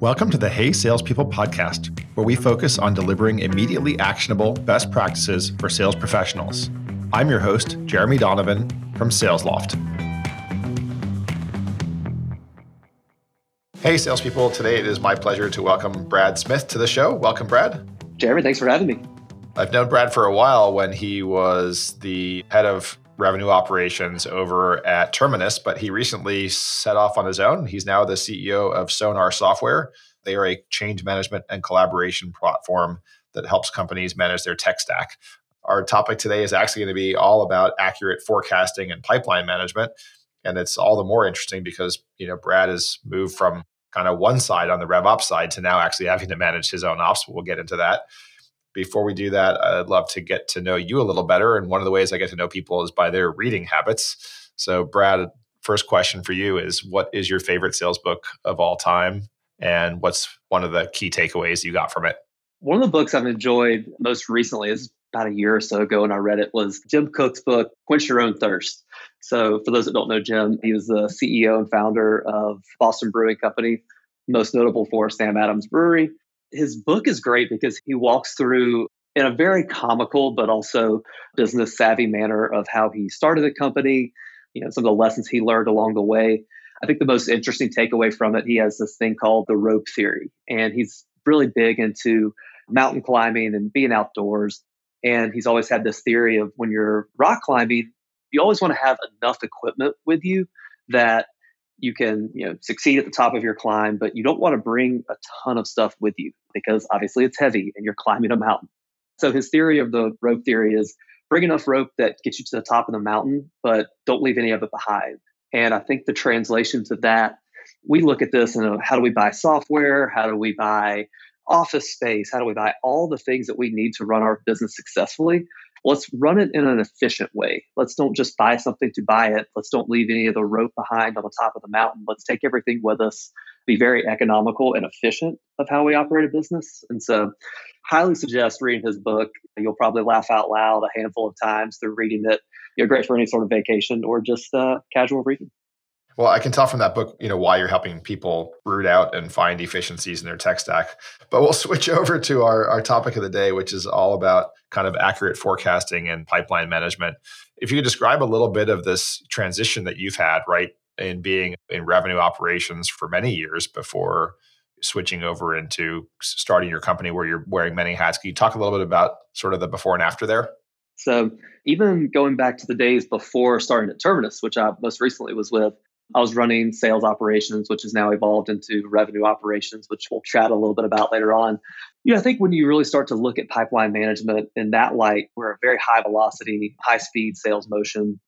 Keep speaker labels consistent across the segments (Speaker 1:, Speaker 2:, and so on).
Speaker 1: Welcome to the Hey Salespeople podcast, where we focus on delivering immediately actionable best practices for sales professionals. I'm your host, Jeremy Donovan from SalesLoft. Hey, salespeople. Today it is my pleasure to welcome Brad Smith to the show. Welcome, Brad.
Speaker 2: Jeremy, thanks for having me.
Speaker 1: I've known Brad for a while when he was the head of revenue operations over at Terminus, but he recently set off on his own. He's now the CEO of Sonar Software. They are a change management and collaboration platform that helps companies manage their tech stack. Our topic today is actually going to be all about accurate forecasting and pipeline management. And it's all the more interesting because, you know, Brad has moved from kind of one side on the RevOps side to now actually having to manage his own ops. We'll get into that before we do that, I'd love to get to know you a little better. And one of the ways I get to know people is by their reading habits. So, Brad, first question for you is what is your favorite sales book of all time? And what's one of the key takeaways you got from it?
Speaker 2: One of the books I've enjoyed most recently is about a year or so ago, and I read it was Jim Koch's book, Quench Your Own Thirst. So, for those that don't know Jim, he was the CEO and founder of Boston Brewing Company, most notable for Sam Adams Brewery his book is great because he walks through in a very comical but also business savvy manner of how he started the company, you know, some of the lessons he learned along the way. I think the most interesting takeaway from it, he has this thing called the rope theory, and he's really big into mountain climbing and being outdoors. And he's always had this theory of when you're rock climbing, you always want to have enough equipment with you that you can you know succeed at the top of your climb but you don't want to bring a ton of stuff with you because obviously it's heavy and you're climbing a mountain. So his theory of the rope theory is bring enough rope that gets you to the top of the mountain but don't leave any of it behind. And i think the translation to that we look at this and uh, how do we buy software? How do we buy office space? How do we buy all the things that we need to run our business successfully let's run it in an efficient way. Let's don't just buy something to buy it. Let's don't leave any of the rope behind on the top of the mountain. Let's take everything with us, be very economical and efficient of how we operate a business. And so, highly suggest reading his book. You'll probably laugh out loud a handful of times through reading it. You're great for any sort of vacation or just uh, casual reading.
Speaker 1: Well, I can tell from that book, you know, why you're helping people root out and find efficiencies in their tech stack. But we'll switch over to our, our topic of the day, which is all about kind of accurate forecasting and pipeline management. If you could describe a little bit of this transition that you've had, right, in being in revenue operations for many years before switching over into starting your company where you're wearing many hats. Can you talk a little bit about sort of the before and after there?
Speaker 2: So, even going back to the days before starting at Terminus, which I most recently was with, I was running sales operations, which has now evolved into revenue operations, which we'll chat a little bit about later on. You know, I think when you really start to look at pipeline management in that light, we're a very high velocity, high speed sales motion.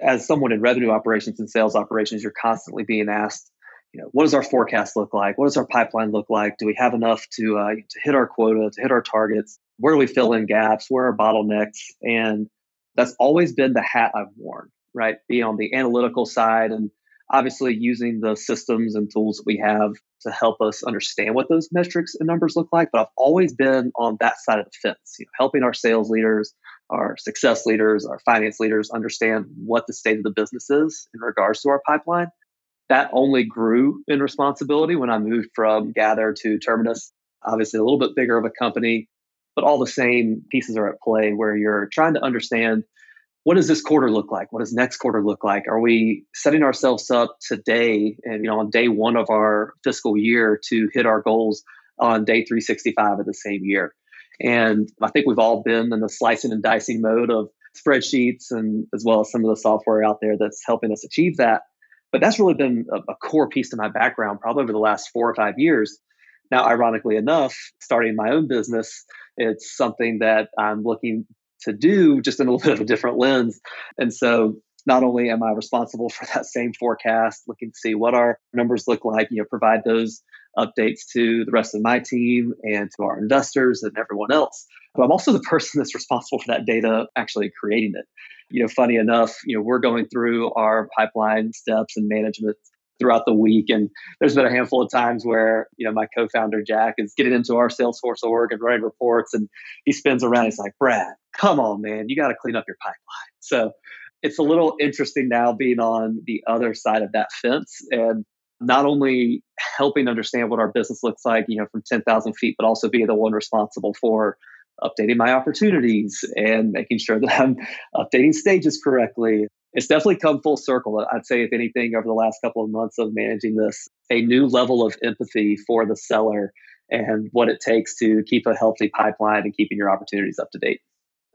Speaker 2: As someone in revenue operations and sales operations, you're constantly being asked, you know, what does our forecast look like? What does our pipeline look like? Do we have enough to uh, to hit our quota, to hit our targets? Where do we fill in gaps? Where are bottlenecks? And that's always been the hat I've worn, right? Be on the analytical side and obviously using the systems and tools that we have to help us understand what those metrics and numbers look like. But I've always been on that side of the fence, you know, helping our sales leaders, our success leaders, our finance leaders understand what the state of the business is in regards to our pipeline. That only grew in responsibility when I moved from Gather to Terminus. Obviously, a little bit bigger of a company, but all the same pieces are at play where you're trying to understand what does this quarter look like? What does next quarter look like? Are we setting ourselves up today and you know on day one of our fiscal year to hit our goals on day 365 of the same year? And I think we've all been in the slicing and dicing mode of spreadsheets and as well as some of the software out there that's helping us achieve that. But that's really been a, a core piece to my background probably over the last four or five years. Now, ironically enough, starting my own business, it's something that I'm looking to do just in a little bit of a different lens. And so not only am I responsible for that same forecast, looking to see what our numbers look like, you know, provide those updates to the rest of my team and to our investors and everyone else. But I'm also the person that's responsible for that data actually creating it. You know, funny enough, you know, we're going through our pipeline steps and management throughout the week. And there's been a handful of times where, you know, my co-founder Jack is getting into our Salesforce org and writing reports and he spins around. He's like, Brad, come on, man, you got to clean up your pipeline. So it's a little interesting now being on the other side of that fence. And not only helping understand what our business looks like, you know, from 10,000 feet, but also be the one responsible for updating my opportunities and making sure that I'm updating stages correctly. It's definitely come full circle. I'd say, if anything, over the last couple of months of managing this, a new level of empathy for the seller and what it takes to keep a healthy pipeline and keeping your opportunities up to date.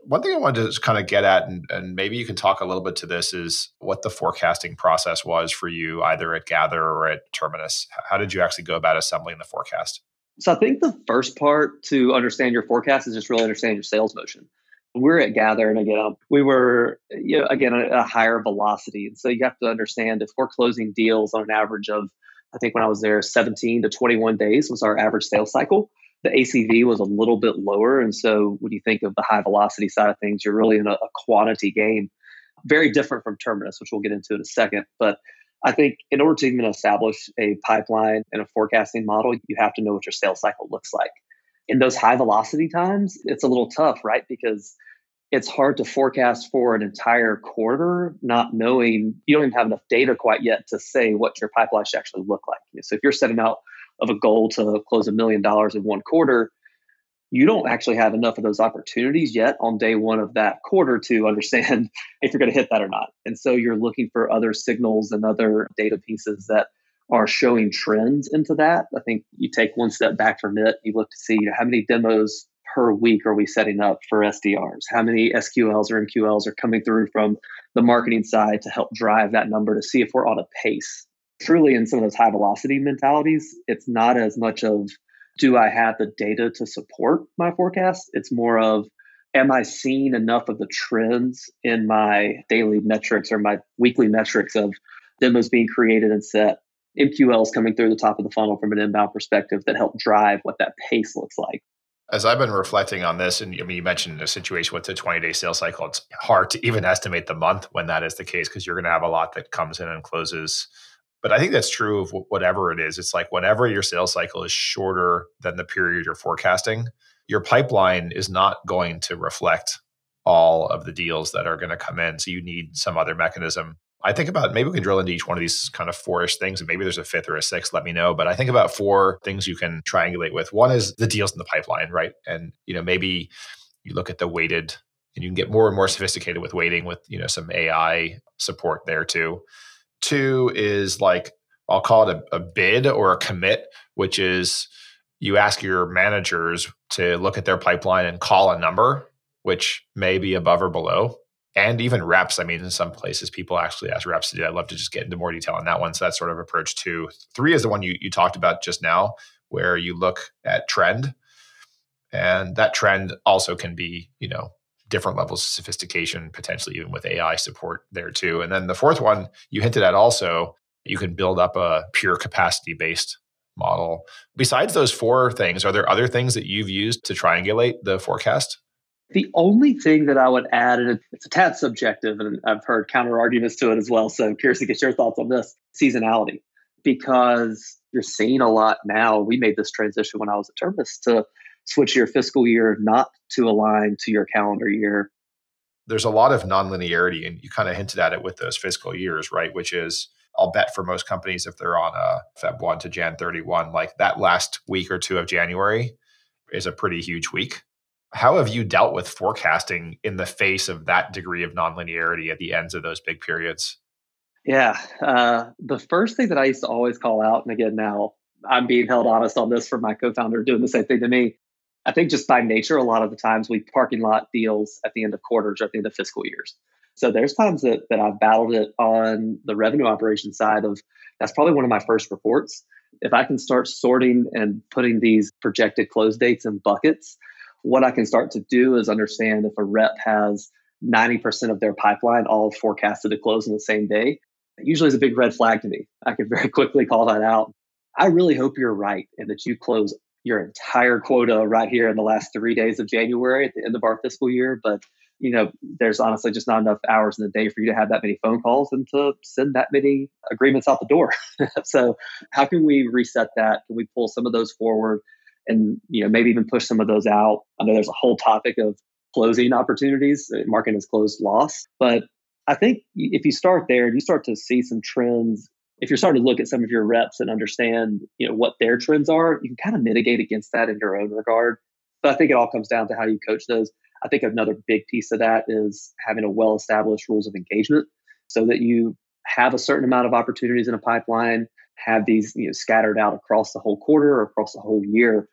Speaker 1: One thing I wanted to just kind of get at, and, and, maybe you can talk a little bit to this, is what the forecasting process was for you, either at Gather or at Terminus. How did you actually go about assembling the forecast?
Speaker 2: So I think the first part to understand your forecast is just really understand your sales motion. We're at Gather, and again, we were you know, again at a higher velocity, and so you have to understand if we're closing deals on an average of, I think when I was there, 17 to 21 days was our average sales cycle the ACV was a little bit lower. And so when you think of the high velocity side of things, you're really in a, a quantity game, very different from Terminus, which we'll get into in a second. But I think in order to even establish a pipeline and a forecasting model, you have to know what your sales cycle looks like. In those high velocity times, it's a little tough, right? Because it's hard to forecast for an entire quarter, not knowing you don't even have enough data quite yet to say what your pipeline should actually look like. So if you're setting out of a goal to close a million dollars in one quarter, you don't actually have enough of those opportunities yet on day one of that quarter to understand if you're going to hit that or not. And so you're looking for other signals and other data pieces that are showing trends into that. I think you take one step back from it, you look to see you know, how many demos per week are we setting up for SDRs? How many SQLs or MQLs are coming through from the marketing side to help drive that number to see if we're on a pace truly in some of those high velocity mentalities, it's not as much of do I have the data to support my forecast? It's more of am I seeing enough of the trends in my daily metrics or my weekly metrics of demos being created and set, MQLs coming through the top of the funnel from an inbound perspective that help drive what that pace looks like.
Speaker 1: As I've been reflecting on this, and I mean, you mentioned in a situation with the 20 day sales cycle, it's hard to even estimate the month when that is the case because you're going to have a lot that comes in and closes but I think that's true of whatever it is. It's like whenever your sales cycle is shorter than the period you're forecasting, your pipeline is not going to reflect all of the deals that are going to come in. So you need some other mechanism. I think about maybe we can drill into each one of these kind of fourish things, and maybe there's a fifth or a sixth. Let me know. But I think about four things you can triangulate with. One is the deals in the pipeline, right? And you know maybe you look at the weighted, and you can get more and more sophisticated with weighting with you know some AI support there too. Two is like, I'll call it a, a bid or a commit, which is you ask your managers to look at their pipeline and call a number, which may be above or below. And even reps. I mean, in some places, people actually ask reps to do. I'd love to just get into more detail on that one. So that sort of approach two. Three is the one you, you talked about just now, where you look at trend. And that trend also can be, you know, different levels of sophistication, potentially even with AI support there too. And then the fourth one you hinted at also, you can build up a pure capacity based model. Besides those four things, are there other things that you've used to triangulate the forecast?
Speaker 2: The only thing that I would add, and it's a tad subjective, and I've heard counter arguments to it as well. So I'm curious to get your thoughts on this seasonality, because you're seeing a lot now. We made this transition when I was at Terminus to switch your fiscal year not to align to your calendar year.
Speaker 1: There's a lot of nonlinearity, and you kind of hinted at it with those fiscal years, right? Which is, I'll bet for most companies, if they're on a Feb 1 to Jan 31, like that last week or two of January is a pretty huge week. How have you dealt with forecasting in the face of that degree of nonlinearity at the ends of those big periods?
Speaker 2: Yeah. Uh, the first thing that I used to always call out, and again, now I'm being held honest on this for my co founder doing the same thing to me, I think just by nature, a lot of the times we parking lot deals at the end of quarters or at the end of fiscal years. So there's times that, that I've battled it on the revenue operation side of that's probably one of my first reports. If I can start sorting and putting these projected close dates in buckets, what I can start to do is understand if a rep has 90% of their pipeline all forecasted to close in the same day, it usually is a big red flag to me. I can very quickly call that out. I really hope you're right and that you close your entire quota right here in the last three days of January at the end of our fiscal year. But you know, there's honestly just not enough hours in the day for you to have that many phone calls and to send that many agreements out the door. so how can we reset that? Can we pull some of those forward and you know maybe even push some of those out? I know there's a whole topic of closing opportunities, uh, marketing is closed loss. But I think if you start there and you start to see some trends if you're starting to look at some of your reps and understand, you know, what their trends are, you can kind of mitigate against that in your own regard. But I think it all comes down to how you coach those. I think another big piece of that is having a well established rules of engagement so that you have a certain amount of opportunities in a pipeline, have these you know, scattered out across the whole quarter or across the whole year.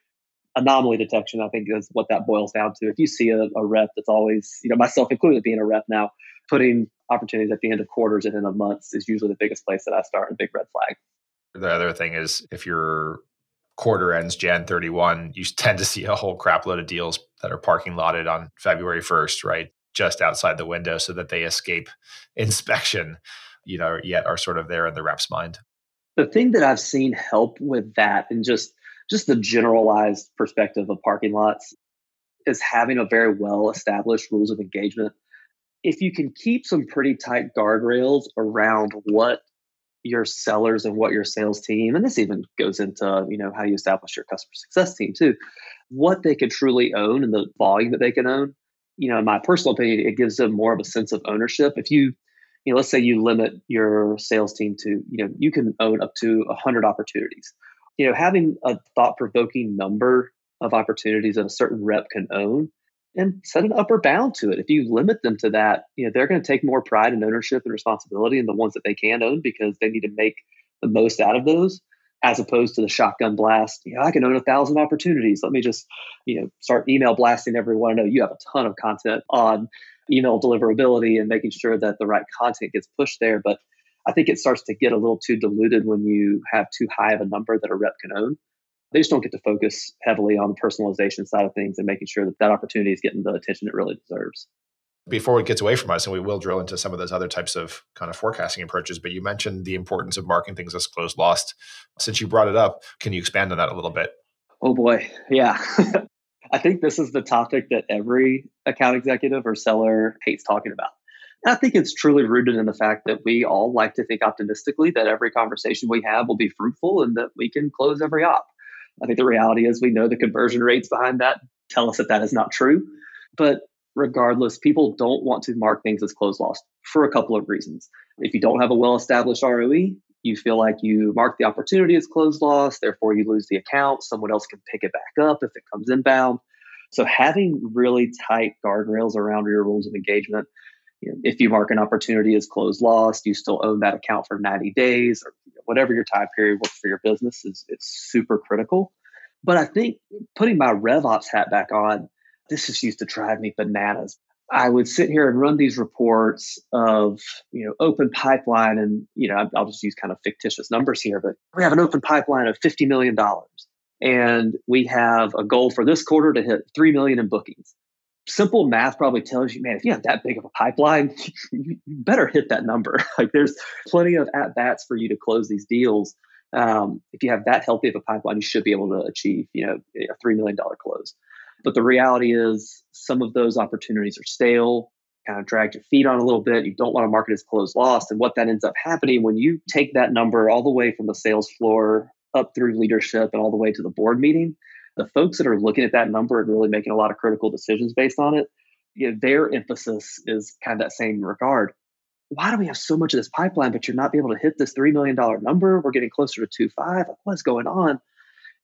Speaker 2: Anomaly detection, I think, is what that boils down to. If you see a, a rep that's always, you know, myself included being a rep now, putting opportunities at the end of quarters and end of months is usually the biggest place that I start a big red flag.
Speaker 1: The other thing is if your quarter ends Jan 31, you tend to see a whole crap load of deals that are parking lotted on February 1st, right? Just outside the window so that they escape inspection, you know, yet are sort of there in the rep's mind.
Speaker 2: The thing that I've seen help with that and just just the generalized perspective of parking lots is having a very well established rules of engagement. If you can keep some pretty tight guardrails around what your sellers and what your sales team and this even goes into you know how you establish your customer success team too what they can truly own and the volume that they can own you know in my personal opinion it gives them more of a sense of ownership. If you you know let's say you limit your sales team to you know you can own up to 100 opportunities you know having a thought provoking number of opportunities that a certain rep can own and set an upper bound to it. If you limit them to that, you know, they're going to take more pride and ownership and responsibility in the ones that they can own because they need to make the most out of those as opposed to the shotgun blast. You know, I can own a thousand opportunities. Let me just, you know, start email blasting everyone. I know you have a ton of content on email deliverability and making sure that the right content gets pushed there. But I think it starts to get a little too diluted when you have too high of a number that a rep can own they just don't get to focus heavily on the personalization side of things and making sure that that opportunity is getting the attention it really deserves.
Speaker 1: Before it gets away from us, and we will drill into some of those other types of kind of forecasting approaches, but you mentioned the importance of marking things as closed lost. Since you brought it up, can you expand on that a little bit?
Speaker 2: Oh boy, yeah. I think this is the topic that every account executive or seller hates talking about. And I think it's truly rooted in the fact that we all like to think optimistically that every conversation we have will be fruitful and that we can close every op. I think the reality is we know the conversion rates behind that tell us that that is not true. But regardless, people don't want to mark things as closed lost for a couple of reasons. If you don't have a well established ROE, you feel like you mark the opportunity as closed lost, therefore you lose the account. Someone else can pick it back up if it comes inbound. So having really tight guardrails around your rules of engagement. You know, if you mark an opportunity as closed lost, you still own that account for 90 days or whatever your time period works for your business is it's super critical. But I think putting my RevOps hat back on, this just used to drive me bananas. I would sit here and run these reports of, you know, open pipeline and, you know, I'll just use kind of fictitious numbers here, but we have an open pipeline of $50 million and we have a goal for this quarter to hit 3 million in bookings simple math probably tells you, man, if you have that big of a pipeline, you better hit that number. like there's plenty of at bats for you to close these deals. Um, if you have that healthy of a pipeline, you should be able to achieve, you know, a three million dollar close. But the reality is, some of those opportunities are stale. Kind of dragged your feet on a little bit. You don't want to market as closed lost. And what that ends up happening when you take that number all the way from the sales floor up through leadership and all the way to the board meeting, the folks that are looking at that number and really making a lot of critical decisions based on it, you know, their emphasis is kind of that same regard. Why do we have so much of this pipeline, but you're not able to hit this $3 million number? We're getting closer to two five. What's going on?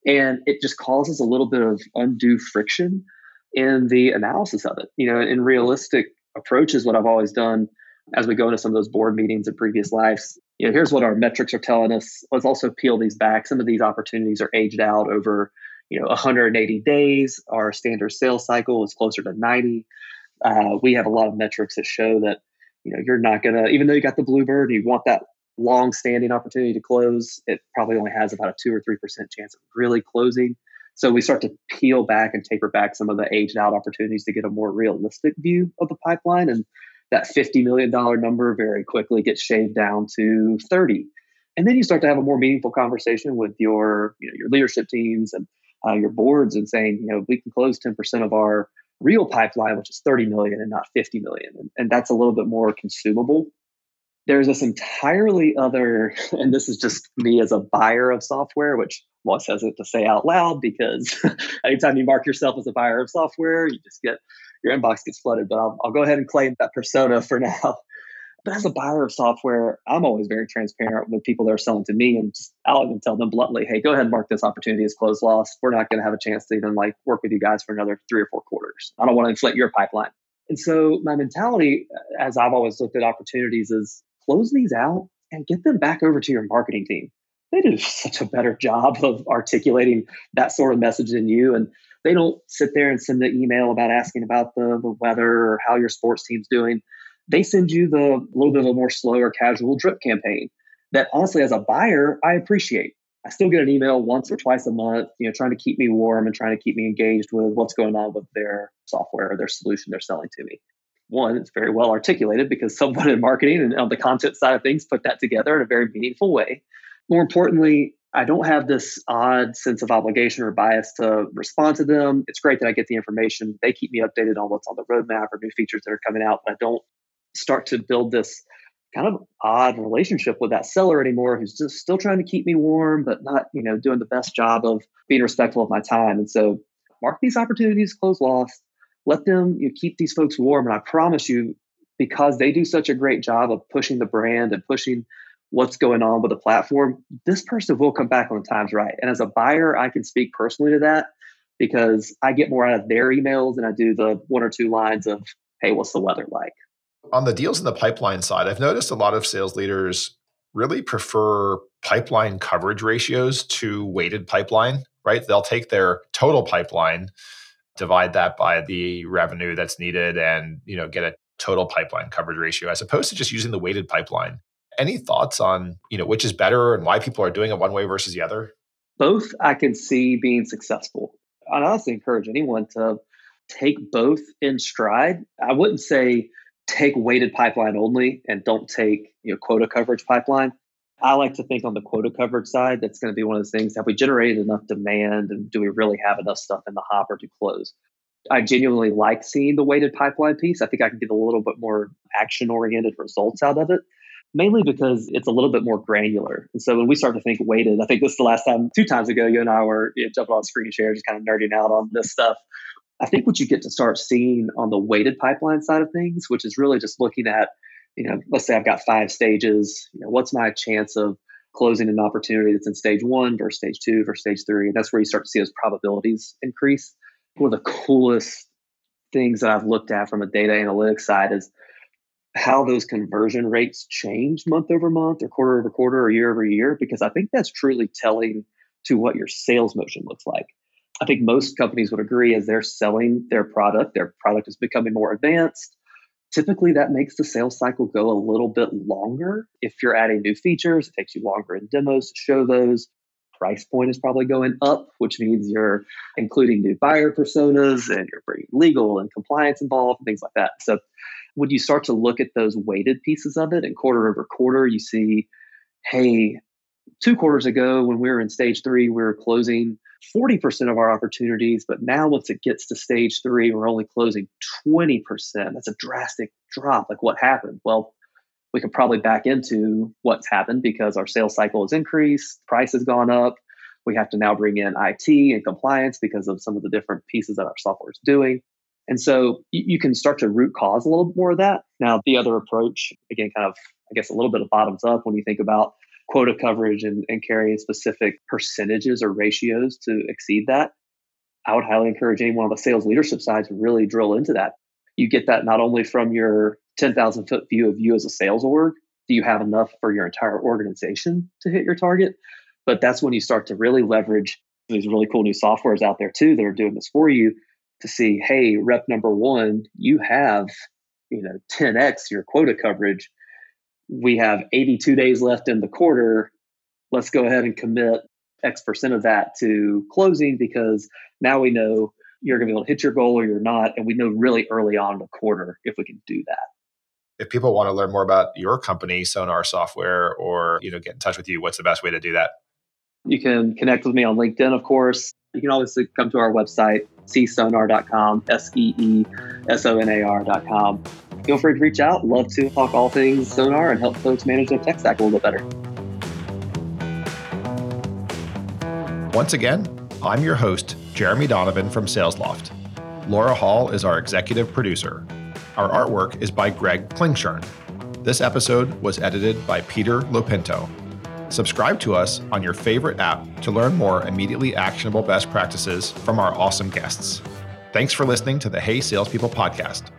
Speaker 2: And it just causes a little bit of undue friction in the analysis of it. You know, in realistic approaches, what I've always done as we go into some of those board meetings in previous lives, you know, here's what our metrics are telling us. Let's also peel these back. Some of these opportunities are aged out over you know 180 days. Our standard sales cycle is closer to 90. Uh, we have a lot of metrics that show that you know you're not gonna even though you got the bluebird, you want that long standing opportunity to close. It probably only has about a two or three percent chance of really closing. So we start to peel back and taper back some of the aged out opportunities to get a more realistic view of the pipeline. And that $50 million number very quickly gets shaved down to 30. And then you start to have a more meaningful conversation with your, you know, your leadership teams and uh, your boards and saying, you know, we can close 10% of our real pipeline, which is 30 million and not 50 million. And, and that's a little bit more consumable. There's this entirely other, and this is just me as a buyer of software, which well, says it to say out loud because anytime you mark yourself as a buyer of software, you just get your inbox gets flooded. But I'll, I'll go ahead and claim that persona for now. But as a buyer of software, I'm always very transparent with people that are selling to me, and just, I'll even tell them bluntly, "Hey, go ahead and mark this opportunity as closed loss. We're not going to have a chance to even like work with you guys for another three or four quarters. I don't want to inflate your pipeline." And so my mentality, uh, as I've always looked at opportunities, is close these out and get them back over to your marketing team. They do such a better job of articulating that sort of message than you, and they don't sit there and send the email about asking about the, the weather or how your sports team's doing they send you the little bit of a more slow or casual drip campaign that honestly, as a buyer, I appreciate. I still get an email once or twice a month, you know, trying to keep me warm and trying to keep me engaged with what's going on with their software or their solution they're selling to me. One, it's very well articulated because someone in marketing and on the content side of things put that together in a very meaningful way. More importantly, I don't have this odd sense of obligation or bias to respond to them. It's great that I get the information. They keep me updated on what's on the roadmap or new features that are coming out, but I don't start to build this kind of odd relationship with that seller anymore who's just still trying to keep me warm but not you know doing the best job of being respectful of my time. And so mark these opportunities close lost let them you know, keep these folks warm. And i promise you because they do such a great job of pushing the brand and pushing what's going on with the platform this person will come back when the time's right. And as a buyer i can speak personally to that because i get more out of their emails than i do the one or two lines of hey what's the weather like
Speaker 1: on the deals in the pipeline side, I've noticed a lot of sales leaders really prefer pipeline coverage ratios to weighted pipeline, right? They'll take their total pipeline, divide that by the revenue that's needed and, you know, get a total pipeline coverage ratio as opposed to just using the weighted pipeline. Any thoughts on, you know, which is better and why people are doing it one way versus the other?
Speaker 2: Both I can see being successful. I'd honestly encourage anyone to take both in stride. I wouldn't say take weighted pipeline only and don't take you know quota coverage pipeline. I like to think on the quota coverage side, that's going to be one of the things. Have we generated enough demand and do we really have enough stuff in the hopper to close? I genuinely like seeing the weighted pipeline piece. I think I can get a little bit more action oriented results out of it, mainly because it's a little bit more granular. And so when we start to think weighted, I think this is the last time, two times ago, you and I were you know, jumping on screen share, just kind of nerding out on this stuff. I think what you get to start seeing on the weighted pipeline side of things, which is really just looking at, you know, let's say I've got five stages, you know, what's my chance of closing an opportunity that's in stage one versus stage two versus stage three? And that's where you start to see those probabilities increase. One of the coolest things that I've looked at from a data analytics side is how those conversion rates change month over month or quarter over quarter or year over year, because I think that's truly telling to what your sales motion looks like. I think most companies would agree as they're selling their product, their product is becoming more advanced. Typically, that makes the sales cycle go a little bit longer. If you're adding new features, it takes you longer in demos to show those. Price point is probably going up, which means you're including new buyer personas and you're bringing legal and compliance involved and things like that. So, when you start to look at those weighted pieces of it and quarter over quarter, you see, hey, two quarters ago when we were in stage three, we were closing 40% of our opportunities, but now once it gets to stage three, we're only closing 20%. That's a drastic drop. Like what happened? Well, we could probably back into what's happened because our sales cycle has increased, price has gone up. We have to now bring in IT and compliance because of some of the different pieces that our software is doing. And so you can start to root cause a little more of that. Now, the other approach, again, kind of, I guess, a little bit of bottoms up when you think about quota coverage and, and carrying specific percentages or ratios to exceed that, I would highly encourage anyone on the sales leadership side to really drill into that. You get that not only from your 10,000 foot view of you as a sales org, do you have enough for your entire organization to hit your target? But that's when you start to really leverage these really cool new softwares out there too that are doing this for you to see, hey, rep number one, you have, you know, 10x your quota coverage we have 82 days left in the quarter. Let's go ahead and commit X percent of that to closing because now we know you're going to be able to hit your goal or you're not. And we know really early on in the quarter if we can do that.
Speaker 1: If people want to learn more about your company, Sonar Software, or you know, get in touch with you, what's the best way to do that?
Speaker 2: You can connect with me on LinkedIn, of course. You can always come to our website, seesonar.com, S E E S O N A R.com feel free to reach out. Love to talk all things sonar and help folks manage their tech stack a little bit better.
Speaker 1: Once again, I'm your host, Jeremy Donovan from SalesLoft. Laura Hall is our executive producer. Our artwork is by Greg Klingshern. This episode was edited by Peter Lopinto. Subscribe to us on your favorite app to learn more immediately actionable best practices from our awesome guests. Thanks for listening to the Hey Salespeople podcast.